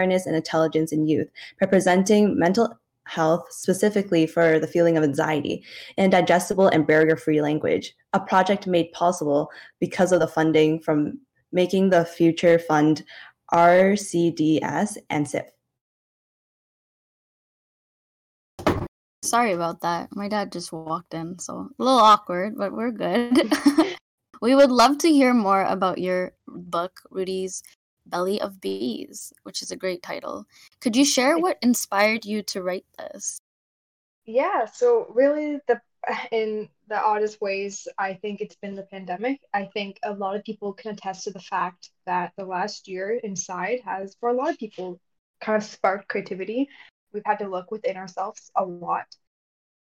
awareness and intelligence in youth by presenting mental health specifically for the feeling of anxiety in digestible and barrier free language, a project made possible because of the funding from Making the Future Fund, RCDS, and SIF. Sorry about that. My dad just walked in, so a little awkward, but we're good. we would love to hear more about your book, Rudy's Belly of Bees, which is a great title. Could you share what inspired you to write this? Yeah, so really the in the oddest ways, I think it's been the pandemic. I think a lot of people can attest to the fact that the last year inside has for a lot of people kind of sparked creativity. We've had to look within ourselves a lot.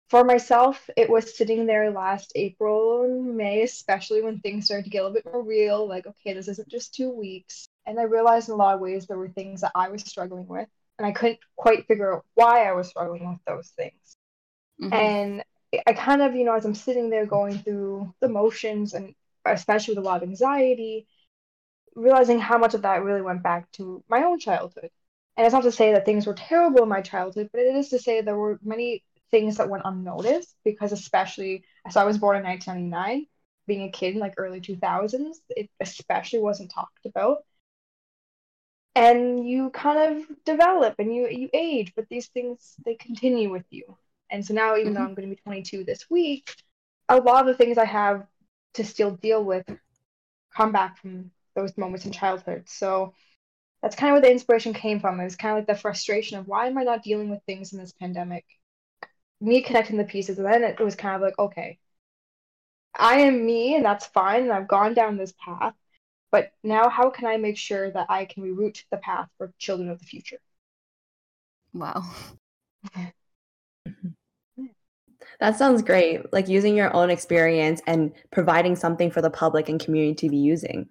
For myself, it was sitting there last April and May, especially when things started to get a little bit more real, like, okay, this isn't just two weeks and I realized in a lot of ways there were things that I was struggling with, and I couldn't quite figure out why I was struggling with those things. Mm-hmm. And I kind of, you know, as I'm sitting there going through the motions, and especially with a lot of anxiety, realizing how much of that really went back to my own childhood. And it's not to say that things were terrible in my childhood, but it is to say there were many things that went unnoticed because, especially, so I was born in 1999. Being a kid in like early 2000s, it especially wasn't talked about and you kind of develop and you you age but these things they continue with you. And so now even mm-hmm. though i'm going to be 22 this week a lot of the things i have to still deal with come back from those moments in childhood. So that's kind of where the inspiration came from. It was kind of like the frustration of why am i not dealing with things in this pandemic? Me connecting the pieces and then it was kind of like okay i am me and that's fine and i've gone down this path but now, how can I make sure that I can reroute the path for children of the future? Wow. Mm-hmm. that sounds great. Like using your own experience and providing something for the public and community to be using.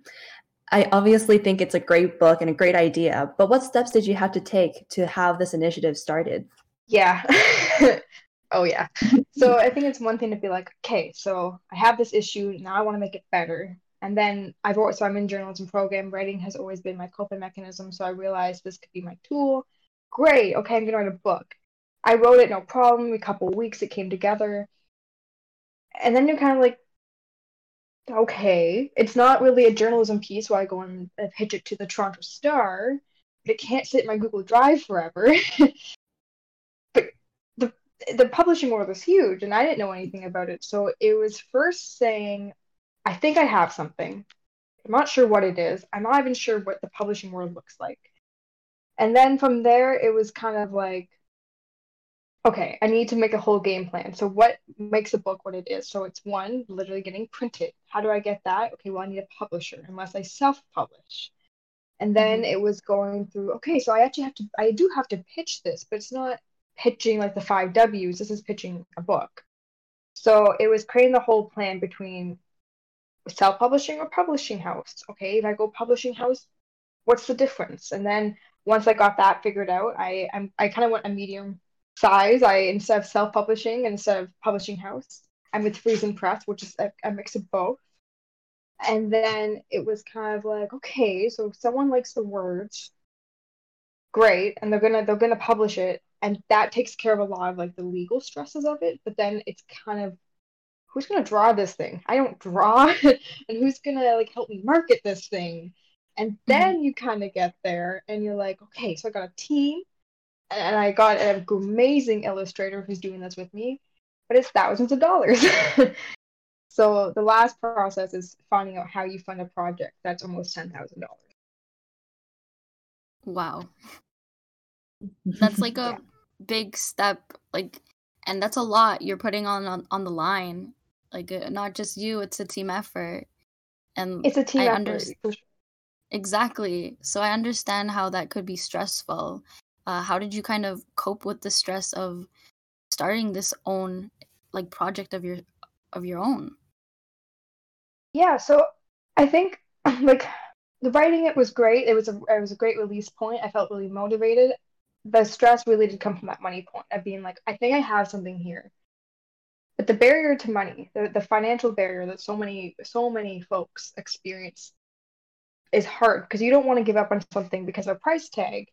I obviously think it's a great book and a great idea, but what steps did you have to take to have this initiative started? Yeah. oh, yeah. So I think it's one thing to be like, okay, so I have this issue. Now I want to make it better. And then I've always, so I'm in journalism program. Writing has always been my coping mechanism. So I realized this could be my tool. Great. Okay, I'm gonna write a book. I wrote it no problem. A couple weeks, it came together. And then you're kind of like, okay, it's not really a journalism piece where I go and pitch it to the Toronto Star. But it can't sit in my Google Drive forever. but the the publishing world is huge, and I didn't know anything about it. So it was first saying, I think I have something. I'm not sure what it is. I'm not even sure what the publishing world looks like. And then from there, it was kind of like, okay, I need to make a whole game plan. So, what makes a book what it is? So, it's one, literally getting printed. How do I get that? Okay, well, I need a publisher unless I self publish. And then mm-hmm. it was going through, okay, so I actually have to, I do have to pitch this, but it's not pitching like the five W's. This is pitching a book. So, it was creating the whole plan between self-publishing or publishing house okay? If i go publishing house what's the difference? And then once i got that figured out i I'm, i kind of went a medium size. I instead of self-publishing instead of publishing house i'm with Friesen press which is a, a mix of both. And then it was kind of like okay so if someone likes the words great and they're gonna they're gonna publish it. And that takes care of a lot of like the legal stresses of it but then it's kind of who's gonna draw this thing? I don't draw, and who's gonna like help me market this thing? And mm-hmm. then mm-hmm. you kind of get there, and you're like, okay, so I got a team, and I got an amazing illustrator who's doing this with me, but it's thousands of dollars. so the last process is finding out how you fund a project that's almost ten thousand dollars. Wow, that's like a yeah. big step. Like and that's a lot you're putting on on, on the line like uh, not just you it's a team effort. And it's a team I effort under- exactly. So i understand how that could be stressful. Uh, how did you kind of cope with the stress of starting this own like project of your of your own? Yeah so i think like the writing it was great. It was a it was a great release point. I felt really motivated. The stress really did come from that money point of being like i think i have something here but the barrier to money the, the financial barrier that so many so many folks experience is hard because you don't want to give up on something because of a price tag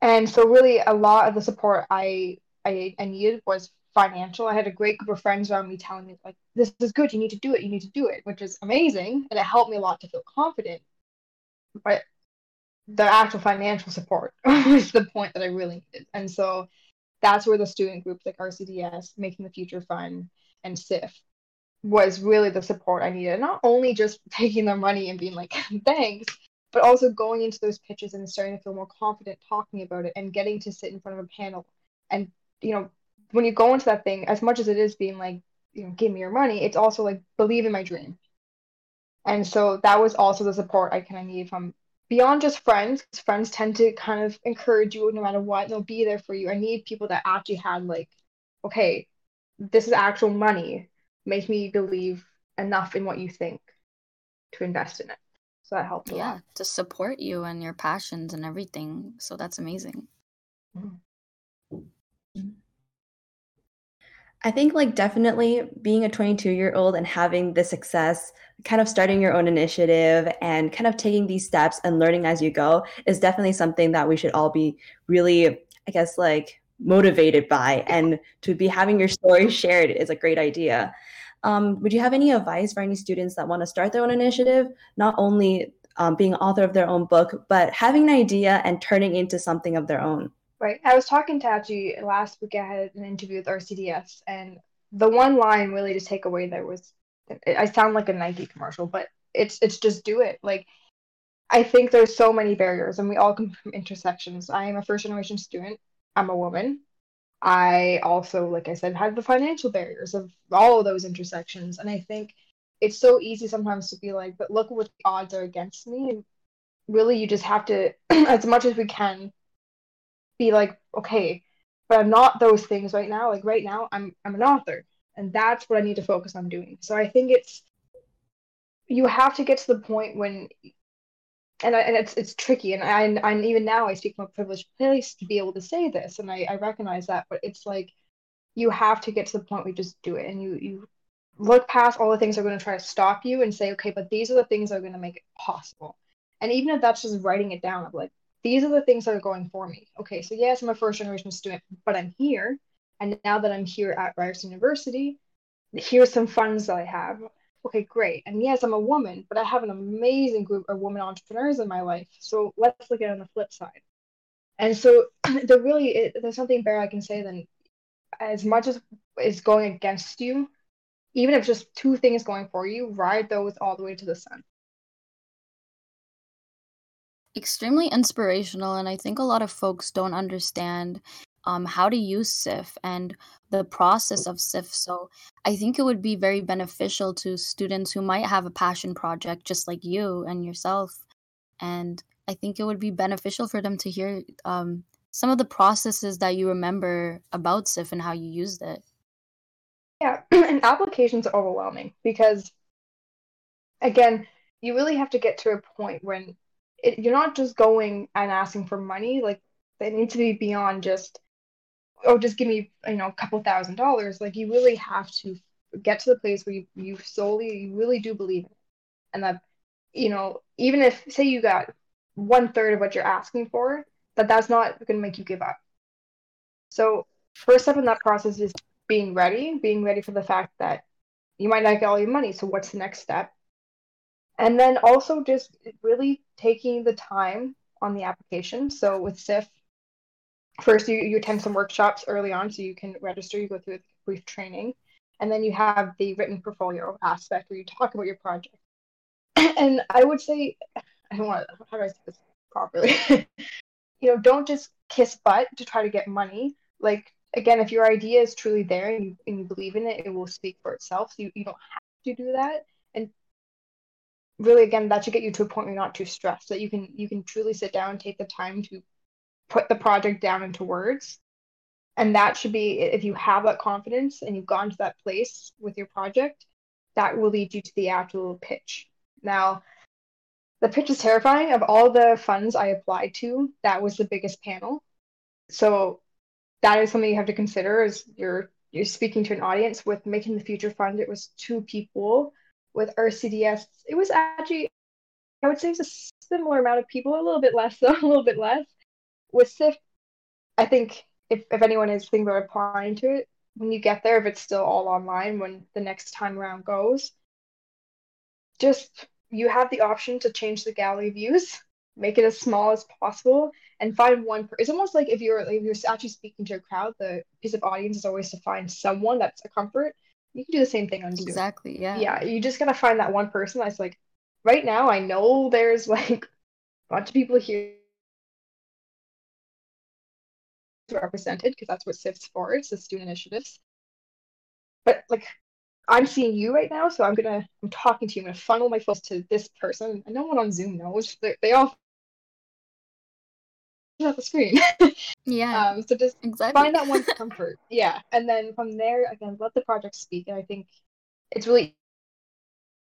And so really a lot of the support I, I, I needed was financial. I had a great group of friends around me telling me like, this is good, you need to do it, you need to do it, which is amazing. And it helped me a lot to feel confident. But the actual financial support was the point that I really needed. And so that's where the student groups like RCDS, Making the Future Fund, and SIF was really the support I needed. Not only just taking their money and being like, thanks, but also going into those pitches and starting to feel more confident talking about it and getting to sit in front of a panel. And, you know, when you go into that thing, as much as it is being like, you know, give me your money, it's also like, believe in my dream. And so that was also the support I kind of needed from beyond just friends, because friends tend to kind of encourage you no matter what, they'll be there for you. I need people that actually had like, okay, this is actual money. Make me believe enough in what you think to invest in it. So that helps yeah, to support you and your passions and everything. So that's amazing. Mm-hmm. I think like definitely being a 22 year old and having the success, kind of starting your own initiative and kind of taking these steps and learning as you go is definitely something that we should all be really, I guess, like motivated by. And to be having your story shared is a great idea. Um, would you have any advice for any students that want to start their own initiative, not only um, being author of their own book, but having an idea and turning into something of their own? Right. I was talking to Aji last week. I had an interview with RCDS, and the one line really to take away there was, I sound like a Nike commercial, but it's it's just do it. Like, I think there's so many barriers, and we all come from intersections. I am a first generation student. I'm a woman. I also, like I said, had the financial barriers of all of those intersections, and I think it's so easy sometimes to be like, but look what the odds are against me, and really you just have to, as much as we can be like, okay, but I'm not those things right now. Like right now, I'm I'm an author, and that's what I need to focus on doing. So I think it's you have to get to the point when, and I, and it's it's tricky, and I and even now I speak from a privileged place to be able to say this, and I I recognize that, but it's like you have to get to the point where you just do it, and you you look past all the things that are going to try to stop you and say, okay, but these are the things that are going to make it possible. And even if that's just writing it down of like, these are the things that are going for me. Okay, so yes, I'm a first generation student, but I'm here. And now that I'm here at Ryerson University, here's some funds that I have. Okay, great. And yes, I'm a woman, but I have an amazing group of women entrepreneurs in my life. So let's look at it on the flip side. And so there really it, there's something better I can say than as much as is going against you, even if just two things going for you, ride those all the way to the sun extremely inspirational and i think a lot of folks don't understand um, how to use sif and the process of sif. So i think it would be very beneficial to students who might have a passion project just like you and yourself and i think it would be beneficial for them to hear um, some of the processes that you remember about sif and how you used it. Yeah and applications are overwhelming because again you really have to get to a point when it, you're not just going and asking for money like it needs to be beyond just oh just give me you know a couple thousand dollars. Like you really have to get to the place where you, you solely you really do believe it. And that you know even if say you got one third of what you're asking for that that's not going to make you give up. So first step in that process is being ready being ready for the fact that you might not get all your money. So what's the next step and then also just really taking the time on the application. So with SIF, first you, you attend some workshops early on so you can register, you go through a brief training, and then you have the written portfolio aspect where you talk about your project. and I would say, I don't want to, how do I say this properly? you know, don't just kiss butt to try to get money. Like, again, if your idea is truly there and you, and you believe in it, it will speak for itself. So you, you don't have to do that. Really again that should get you to a point where you're not too stressed that you can you can truly sit down and take the time to put the project down into words. And that should be if you have that confidence and you've gone to that place with your project that will lead you to the actual pitch. Now the pitch is terrifying. Of all the funds i applied to that was the biggest panel. So that is something you have to consider as you're you're speaking to an audience. With making the future fund it was two people with RCDS, it was actually, I would say it's a similar amount of people, a little bit less though, a little bit less. With SIF, I think if, if anyone is thinking about applying to it, when you get there, if it's still all online when the next time around goes, just you have the option to change the gallery views, make it as small as possible, and find one. Per- it's almost like if you're if you're actually speaking to a crowd, the piece of audience is always to find someone that's a comfort. You can do the same thing on Zoom. Exactly. Yeah. Yeah, you just gotta find that one person that's like, right now I know there's like a bunch of people here represented because that's what SIF's for. It's the student initiatives. But like I'm seeing you right now, so I'm gonna I'm talking to you. I'm gonna funnel my focus to this person, and no one on Zoom knows. They, they all at the screen. Yeah. um, so just exactly. find that one comfort. Yeah, and then from there, again, let the project speak. And I think it's really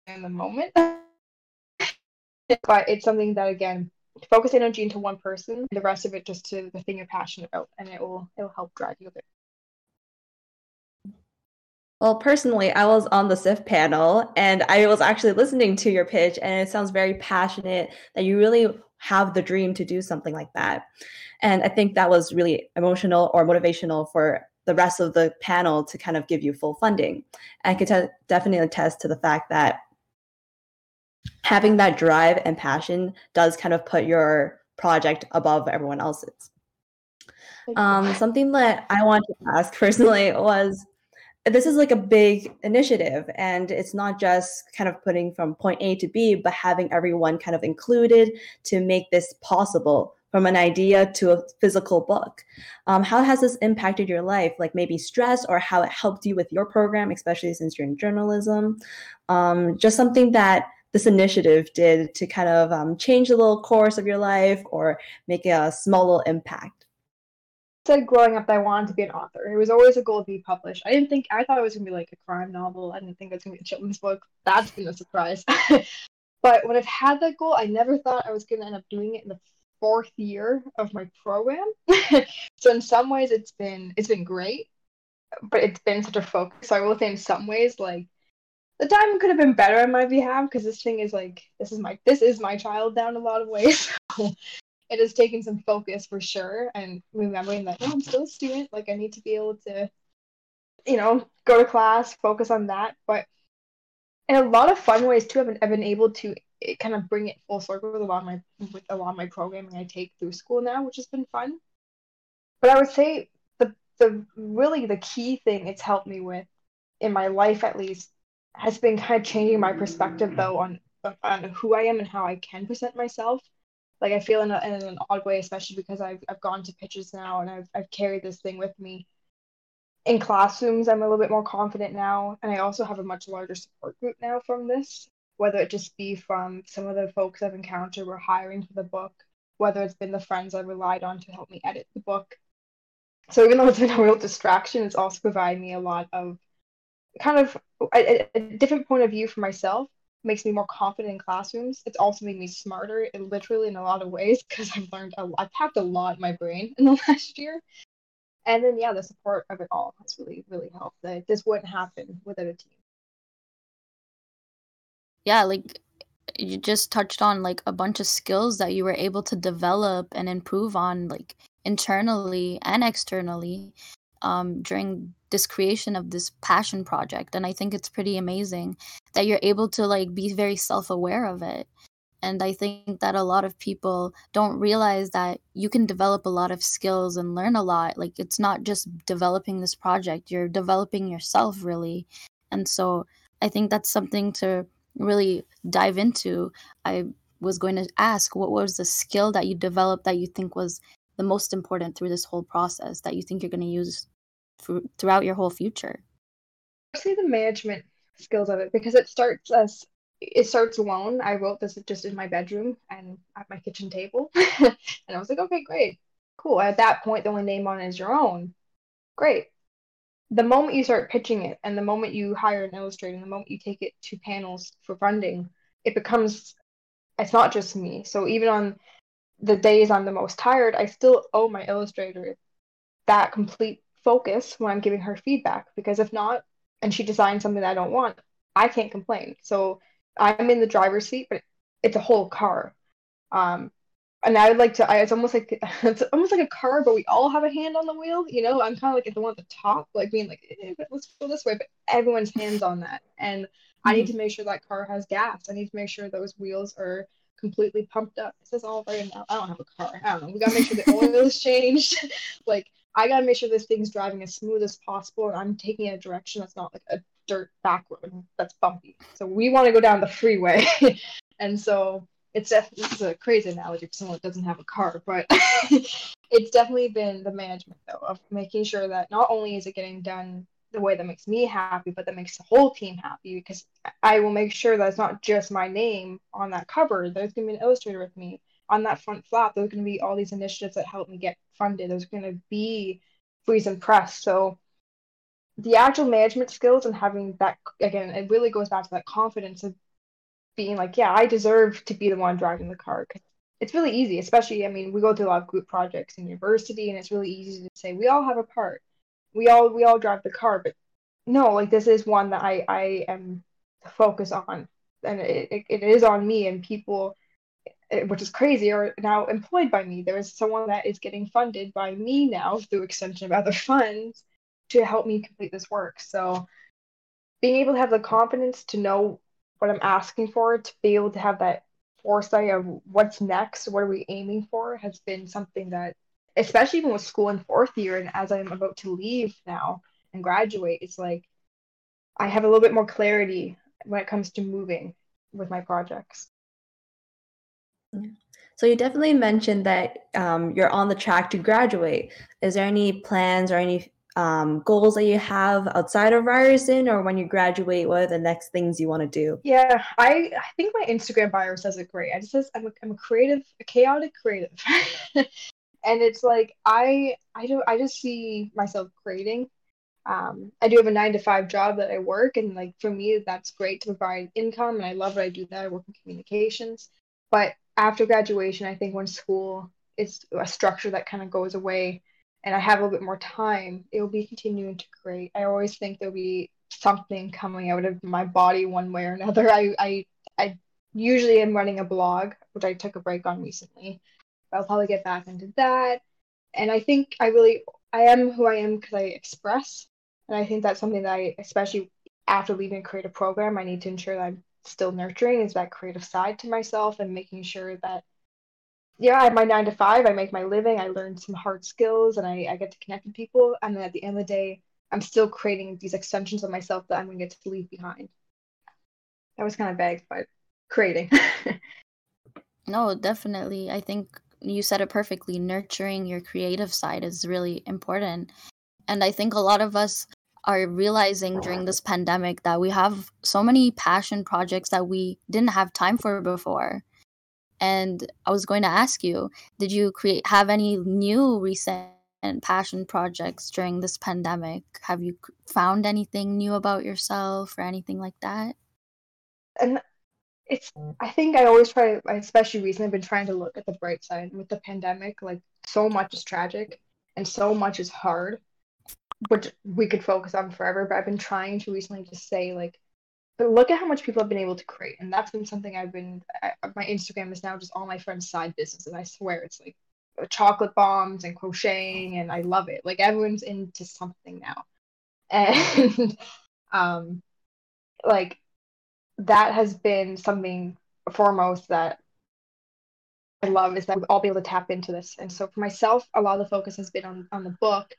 in the moment, but it's something that again focus energy into one person, the rest of it just to the thing you're passionate about, and it will it will help drive you a bit. Well, personally, I was on the SIF panel and I was actually listening to your pitch, and it sounds very passionate that you really have the dream to do something like that. And I think that was really emotional or motivational for the rest of the panel to kind of give you full funding. I could te- definitely attest to the fact that having that drive and passion does kind of put your project above everyone else's. Um, something that I want to ask personally was this is like a big initiative and it's not just kind of putting from point A to B, but having everyone kind of included to make this possible from an idea to a physical book. Um, how has this impacted your life? Like maybe stress or how it helped you with your program, especially since you're in journalism? Um, just something that this initiative did to kind of um, change the little course of your life or make a small little impact said growing up that I wanted to be an author. It was always a goal to be published. I didn't think I thought it was gonna be like a crime novel. I didn't think it was gonna be a children's book. That's been a surprise. but when I've had that goal, I never thought I was gonna end up doing it in the fourth year of my program. so in some ways it's been it's been great, but it's been such a focus. So I will say in some ways like the time could have been better on my behalf because this thing is like this is my this is my child down a lot of ways. it has taken some focus for sure and remembering that no i'm still a student like i need to be able to you know go to class focus on that but in a lot of fun ways too i've been, I've been able to eh, kind of bring it full circle with a lot of my with a lot of my programming i take through school now which has been fun. But i would say the the really the key thing it's helped me with in my life at least has been kind of changing my perspective though on on who i am and how i can present myself like I feel in, a, in an odd way, especially because I've I've gone to pitches now and I've I've carried this thing with me. In classrooms, I'm a little bit more confident now, and I also have a much larger support group now from this. Whether it just be from some of the folks I've encountered were hiring for the book, whether it's been the friends I relied on to help me edit the book. So even though it's been a real distraction, it's also provided me a lot of kind of a, a different point of view for myself makes me more confident in classrooms. It's also made me smarter, and literally in a lot of ways, because I've learned I've packed a lot in my brain in the last year. And then yeah, the support of it all has really, really helped. That this wouldn't happen without a team. Yeah, like you just touched on like a bunch of skills that you were able to develop and improve on like internally and externally um, during this creation of this passion project and i think it's pretty amazing that you're able to like be very self-aware of it. And i think that a lot of people don't realize that you can develop a lot of skills and learn a lot. Like it's not just developing this project you're developing yourself really. And so i think that's something to really dive into. I was going to ask what was the skill that you developed that you think was the most important through this whole process that you think you're going to use throughout your whole future? See the management skills of it because it starts as it starts alone. I wrote this just in my bedroom and at my kitchen table, and I was like, okay, great, cool. At that point, the only name on it is your own. Great. The moment you start pitching it, and the moment you hire an illustrator, and the moment you take it to panels for funding, it becomes it's not just me. So even on the days I'm the most tired, I still owe my illustrator that complete focus when I'm giving her feedback because if not, and she designs something that I don't want, I can't complain. So I'm in the driver's seat, but it's a whole car. Um, and I would like to. I, it's almost like it's almost like a car, but we all have a hand on the wheel. You know, I'm kind of like at the one at the top, like being like, eh, let's go this way, but everyone's hands on that, and mm-hmm. I need mm-hmm. to make sure that car has gas. I need to make sure those wheels are completely pumped up. It says all right now. I don't have a car. I don't know. We gotta make sure the oil is changed. like I gotta make sure this thing's driving as smooth as possible, and I'm taking a direction that's not like a dirt back road that's bumpy. So we want to go down the freeway, and so it's definitely this is a crazy analogy for someone that doesn't have a car, but it's definitely been the management though of making sure that not only is it getting done the way that makes me happy, but that makes the whole team happy because I will make sure that it's not just my name on that cover. There's gonna be an illustrator with me on that front flap. There's gonna be all these initiatives that help me get funded. There's gonna be Friesen Press. So the actual management skills and having that again, it really goes back to that confidence of being like, yeah, I deserve to be the one driving the car. It's really easy, especially, I mean, we go through a lot of group projects in university and it's really easy to say, we all have a part. We all, we all drive the car, but no, like this is one that I, I am focused on and it, it, is on me and people, Eh, which is crazy, are now employed by me. There is someone that is getting funded by me now through extension of other funds to help me complete this work. So being able to have the confidence to know what I'm asking for to be able to have that foresight of what's next, what are we aiming for, has been something that, especially even with school in fourth year, and as I'm about to leave now and graduate, it's like I have a little bit more clarity when it comes to moving with my projects. So you definitely mentioned that um, you're on the track to graduate. Is there any plans or any um, goals that you have outside of Ryerson or when you graduate? What are the next things you want to do? Yeah, I, I think my Instagram bio says it great. I just says I'm a, I'm a creative, a chaotic creative. and it's like I I do I just see myself creating. Um, I do have a nine to five job that I work, and like for me, that's great to provide income, and I love what I do. That I work in communications, but after graduation, I think when school is a structure that kind of goes away, and I have a little bit more time, it will be continuing to create. I always think there'll be something coming out of my body one way or another. I I, I usually am running a blog, which I took a break on recently. I'll probably get back into that. And I think I really I am who I am because I express. And I think that's something that I especially after leaving a creative program, I need to ensure that I'm still nurturing is that creative side to myself and making sure that yeah, I have my nine to five. I make my living. I learn some hard skills, and I, I get to connect with people. And then at the end of the day, I'm still creating these extensions of myself that I'm going to get to leave behind. That was kind of vague, but creating. no, definitely. I think you said it perfectly. Nurturing your creative side is really important. And I think a lot of us are realizing during this pandemic that we have so many passion projects that we didn't have time for before and I was going to ask you, did you create have any new recent passion projects during this pandemic? Have you found anything new about yourself or anything like that? And it's I think I always try especially recently I've been trying to look at the bright side with the pandemic. Like so much is tragic and so much is hard, which we could focus on forever. But I've been trying to recently just say like but look at how much people have been able to create. And that's been something i've been I, my instagram is now just all my friends side business and i swear it's like chocolate bombs and crocheting and i love it. Like everyone's into something now. And um like that has been something foremost that i love is that i'll all be able to tap into this. And so for myself a lot of the focus has been on on the book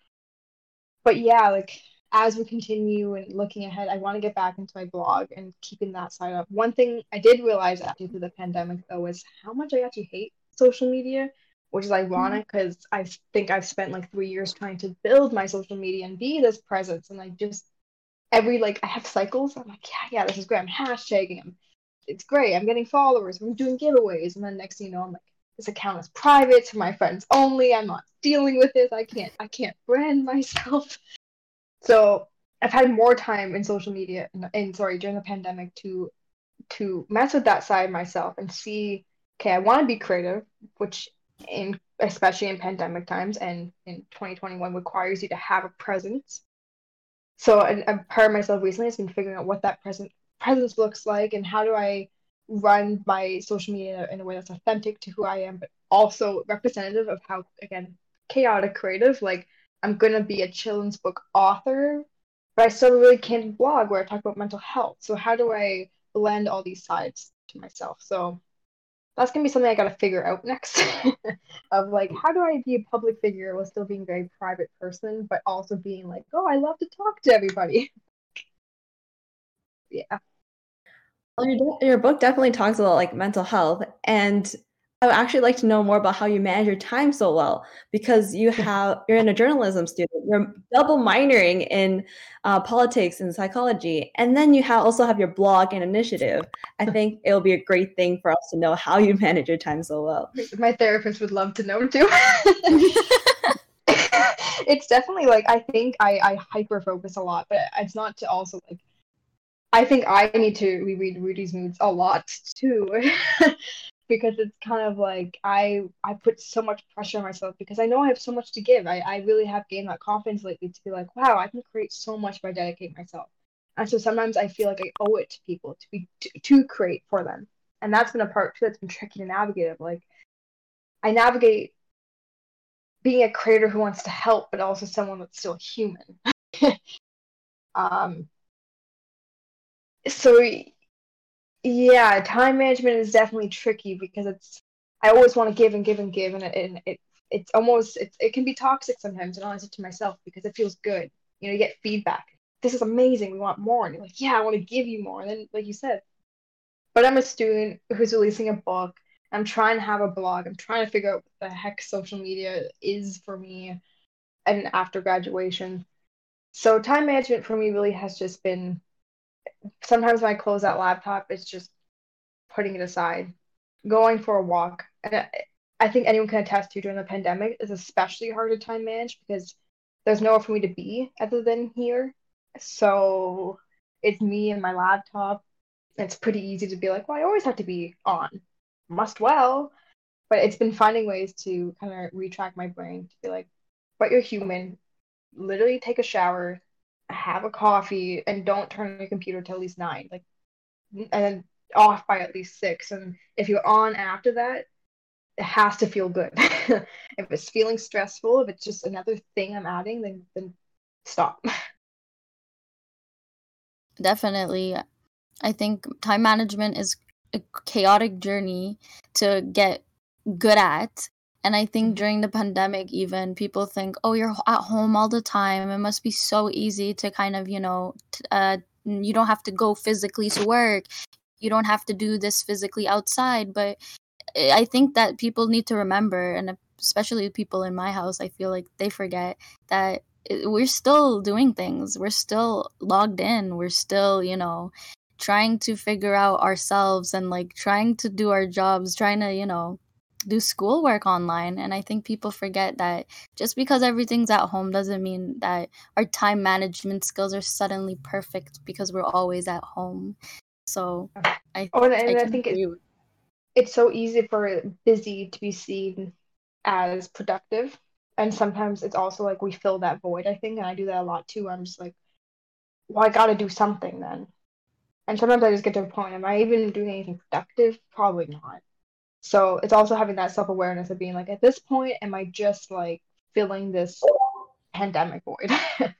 but yeah like as we continue and looking ahead, I want to get back into my blog and keeping that side up. One thing I did realize after the pandemic though is how much I actually hate social media, which is ironic because mm-hmm. I think I've spent like three years trying to build my social media and be this presence, and I just every like I have cycles. I'm like, yeah, yeah, this is great. I'm hashtagging. I'm, it's great. I'm getting followers. I'm doing giveaways, and then next thing you know, I'm like, this account is private to my friends only. I'm not dealing with this. I can't. I can't brand myself. So I've had more time in social media and, sorry during the pandemic to to mess with that side myself and see okay I want to be creative which in especially in pandemic times and in 2021 requires you to have a presence so a, a part of myself recently has been figuring out what that present presence looks like and how do I run my social media in a way that's authentic to who I am, but also representative of how, again, chaotic creative. Like, I'm going to be a children's book author, but I still really candid blog where I talk about mental health. So, how do I blend all these sides to myself? So, that's going to be something I got to figure out next of like, how do I be a public figure while still being a very private person, but also being like, oh, I love to talk to everybody. yeah. Well, your, your book definitely talks about like mental health and I would actually like to know more about how you manage your time so well because you have you're in a journalism student, you're double minoring in uh, politics and psychology, and then you have also have your blog and initiative. I think it'll be a great thing for us to know how you manage your time so well. My therapist would love to know too. it's definitely like I think I I hyper focus a lot, but it's not to also like I think I need to reread Rudy's moods a lot too. because it's kind of like I I put so much pressure on myself because I know I have so much to give. I, I really have gained that confidence lately to be like, wow, I can create so much if I dedicate myself. And so sometimes I feel like I owe it to people to be to, to create for them. And that's been a part too that's been tricky to navigate of like I navigate being a creator who wants to help, but also someone that's still human. um so yeah, time management is definitely tricky because it's I always want to give and give and give, and it, and it it's almost it, it can be toxic sometimes, and I honestly to myself because it feels good. You know, you get feedback. This is amazing. We want more, and you're like, yeah, I want to give you more. And then, like you said, but I'm a student who's releasing a book. I'm trying to have a blog. I'm trying to figure out what the heck social media is for me, and after graduation. So time management for me really has just been sometimes when I close that laptop, it's just putting it aside, going for a walk. And I think anyone can attest to during the pandemic is especially hard to time manage because there's nowhere for me to be other than here. So it's me and my laptop. It's pretty easy to be like, well, I always have to be on. Must well. But it's been finding ways to kind of retract my brain to be like, but you're human. Literally take a shower, have a coffee and don't turn your computer till at least nine like and off by at least six. And if you're on after that it has to feel good. If it's feeling stressful if it's just another thing i'm adding then then stop. Definitely. I think time management is a chaotic journey to get good at and I think mm-hmm. during the pandemic, even people think, oh, you're at home all the time. It must be so easy to kind of, you know, t- uh, you don't have to go physically to work. You don't have to do this physically outside. But eh, I think that people need to remember, and especially people in my house, I feel like they forget that eh, we're still doing things. We're still logged in. We're still, you know, trying to figure out ourselves and like trying to do our jobs, trying to, you know, do schoolwork online and i think people forget that just because everything's at home doesn't mean that our time management skills are suddenly perfect because we're always at home. So i, oh, and, I, I think it, it's so easy for busy to be seen as productive and sometimes it's also like we fill that void i think and i do that a lot too i'm just like well i gotta do something then. And sometimes i just get to a point am i even doing anything productive? Probably not so it's also having that self awareness of being like, at this point, am I just like filling this pandemic void?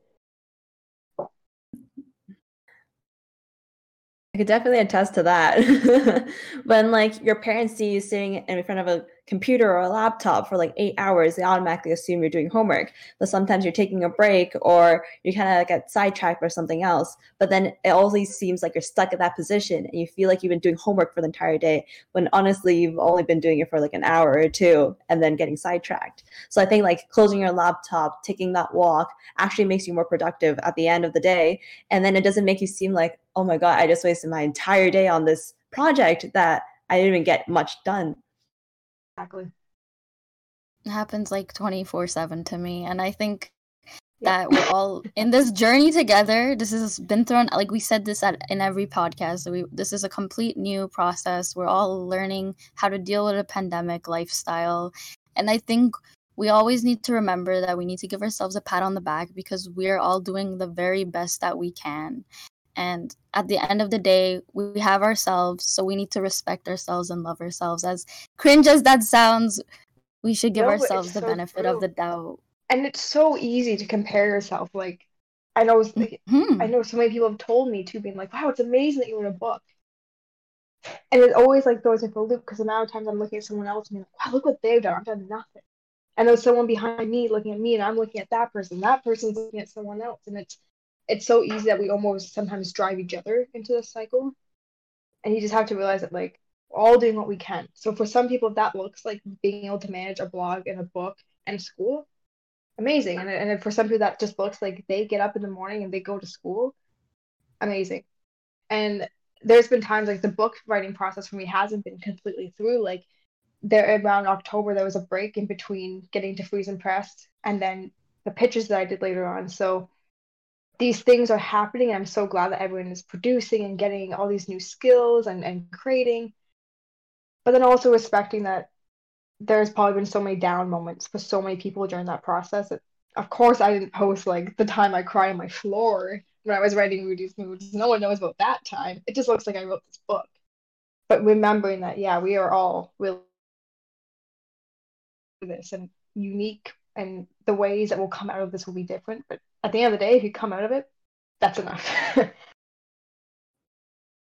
I could definitely attest to that. when like your parents see you sitting in front of a computer or a laptop for like eight hours, they automatically assume you're doing homework. But sometimes you're taking a break or you kind of get sidetracked by something else. But then it always seems like you're stuck at that position and you feel like you've been doing homework for the entire day when honestly you've only been doing it for like an hour or two and then getting sidetracked. So I think like closing your laptop, taking that walk actually makes you more productive at the end of the day. And then it doesn't make you seem like, oh my God, I just wasted my entire day on this project that I didn't even get much done. Exactly. It happens like 24 7 to me. And I think that we're all in this journey together. This has been thrown like we said this at in every podcast. We this is a complete new process. We're all learning how to deal with a pandemic lifestyle. And I think we always need to remember that we need to give ourselves a pat on the back because we're all doing the very best that we can. And at the end of the day, we have ourselves, so we need to respect ourselves and love ourselves. As cringe as that sounds, we should give No, ourselves the so benefit of the doubt. And it's so easy to compare yourself. Like I know like, Hmm. I know so many people have told me too, being like, "Wow, it's amazing that you wrote a book." And it always like throws me for a loop because the amount of times I'm looking at someone else and being like, "Wow, look what they've done. I've done nothing." And there's someone behind me looking at me, and I'm looking at that person. That person's looking at someone else, and it's it's so easy that we almost sometimes drive each other into this cycle. And you just have to realize that like we're all doing what we can. So for some people, that looks like being able to manage a blog and a book and school. Amazing. And, and for some people, that just looks like they get up in the morning and they go to school. Amazing. And there's been times like the book writing process for me hasn't been completely through. Like there around October, there was a break in between getting to Friesen Press and then the pitches that I did later on. So these things are happening. And I'm so glad that everyone is producing and getting all these new skills and, and creating. But then also respecting that there's probably been so many down moments for so many people during that process. That, of course, I didn't post like the time I cried on my floor when I was writing Rudy's Moods. No one knows about that time. It just looks like I wrote this book. But remembering that, yeah, we are all really this and unique, and the ways that will come out of this will be different. But at the end of the day, if you come out of it, that's enough.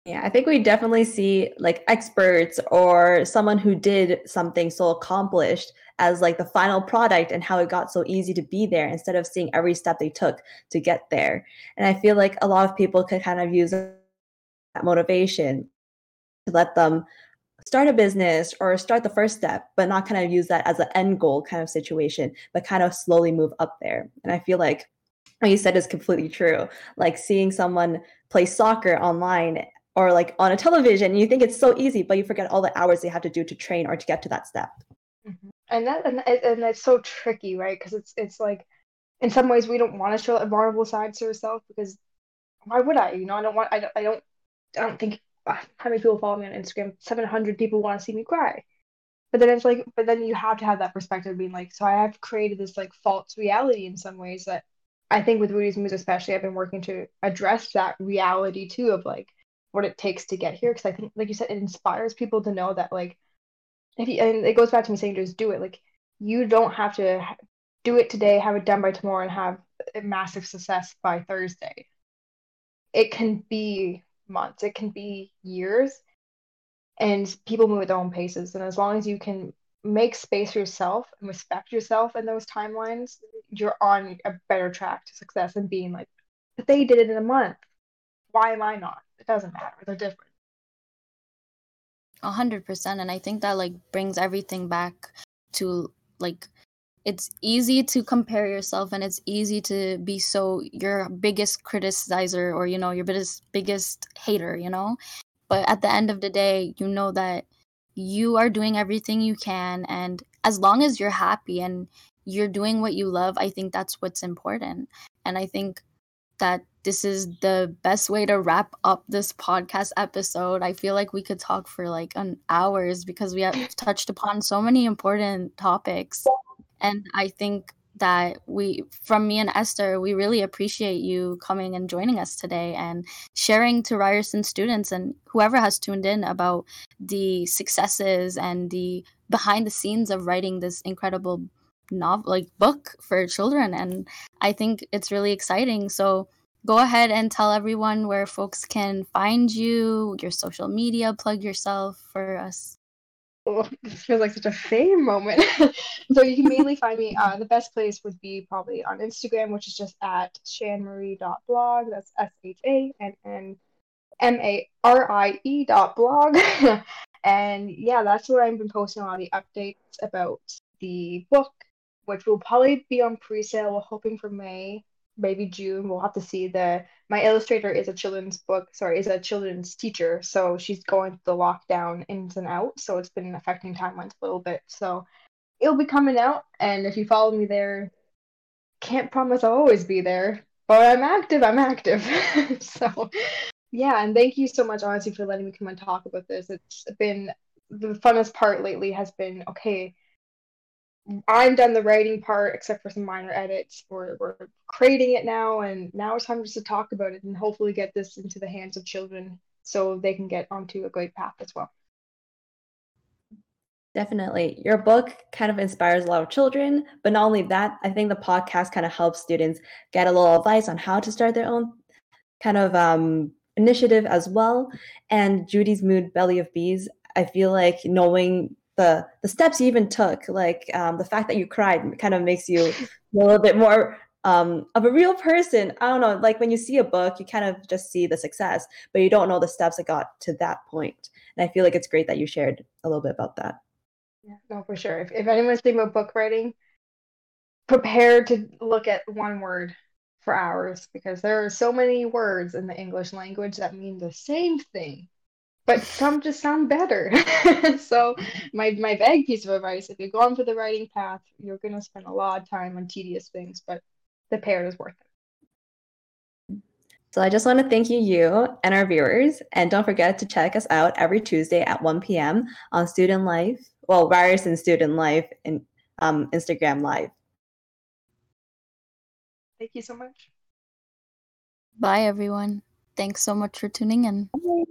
Yeah, I think we definitely see like experts or someone who did something so accomplished as like the final product and how it got so easy to be there instead of seeing every step they took to get there. And I feel like a lot of people could kind of use that motivation to let them start a business or start the first step, but not kind of use that as an end goal kind of situation, but kind of slowly move up there. And I feel like what you said is completely true. Like seeing someone play soccer online or like on a television, you think it's so easy, but you forget all the hours they have to do to train or to get to that step. Mm-hmm. and that and, and that's so tricky, right? Because it's it's like in some ways we don't want to show vulnerable side to ourselves because why would I? You know, I don't want I don't I don't I don't think how many people follow me on Instagram? Seven hundred people want to see me cry. But then it's like, but then you have to have that perspective, being like, so I have created this like false reality in some ways that I think with Rudy's Moods especially, I've been working to address that reality too of like what it takes to get here. Because I think, like you said, it inspires people to know that like if you, and it goes back to me saying just do it. Like you don't have to do it today, have it done by tomorrow, and have a massive success by Thursday. It can be months, it can be years, and people move at their own paces. And as long as you can make space for yourself and respect yourself in those timelines, you're on a better track to success and being like, but they did it in a month. Why am I not? It doesn't matter. They're different. A hundred percent, and I think that like brings everything back to like it's easy to compare yourself, and it's easy to be so your biggest criticizer or you know your biggest biggest hater, you know. But at the end of the day, you know that you are doing everything you can, and as long as you're happy and you're doing what you love, I think that's what's important. And I think that this is the best way to wrap up this podcast episode. I feel like we could talk for like an hours because we have touched upon so many important topics. And I think that we from me and Esther, we really appreciate you coming and joining us today and sharing to Ryerson students and whoever has tuned in about the successes and the behind the scenes of writing this incredible novel like book for children and I think it's really exciting. So go ahead and tell everyone where folks can find you, your social media, plug yourself for us. This feels like such a fame moment. so you can mainly find me. Uh, the best place would be probably on Instagram, which is just at shannmarie.blog. That's S H A N N M A R I E dot blog. and yeah, that's where I've been posting a lot of the updates about the book, which will probably be on pre-sale. We're hoping for May, maybe June. We'll have to see. The my illustrator is a children's book, sorry, is a children's teacher, so she's going through the lockdown ins and out. So it's been affecting timelines a little bit. So it'll be coming out, and if you follow me there, can't promise I'll always be there, but I'm active. I'm active. so yeah, and thank you so much, honestly, for letting me come and talk about this. It's been the funnest part lately has been okay I'm done the writing part, except for some minor edits. We're, we're creating it now, and now it's time just to talk about it and hopefully get this into the hands of children so they can get onto a great path as well. Definitely. Your book kind of inspires a lot of children, but not only that, I think the podcast kind of helps students get a little advice on how to start their own kind of um, initiative as well. And Judy's Mood Belly of Bees, I feel like knowing the the steps you even took, like um, the fact that you cried, kind of makes you a little bit more um, of a real person. I don't know, like when you see a book, you kind of just see the success, but you don't know the steps that got to that point. And I feel like it's great that you shared a little bit about that. Yeah, no, for sure. If, if anyone's thinking about book writing, prepare to look at one word for hours because there are so many words in the English language that mean the same thing but some just sound better. so my my vague piece of advice: if you're going for the writing path, you're gonna spend a lot of time on tedious things, but the pair is worth it. So I just want to thank you, you and our viewers, and don't forget to check us out every Tuesday at 1 p.m. on Student Life, well, Ryerson Student Life in um, Instagram Live. Thank you so much. Bye, everyone. Thanks so much for tuning in. Bye.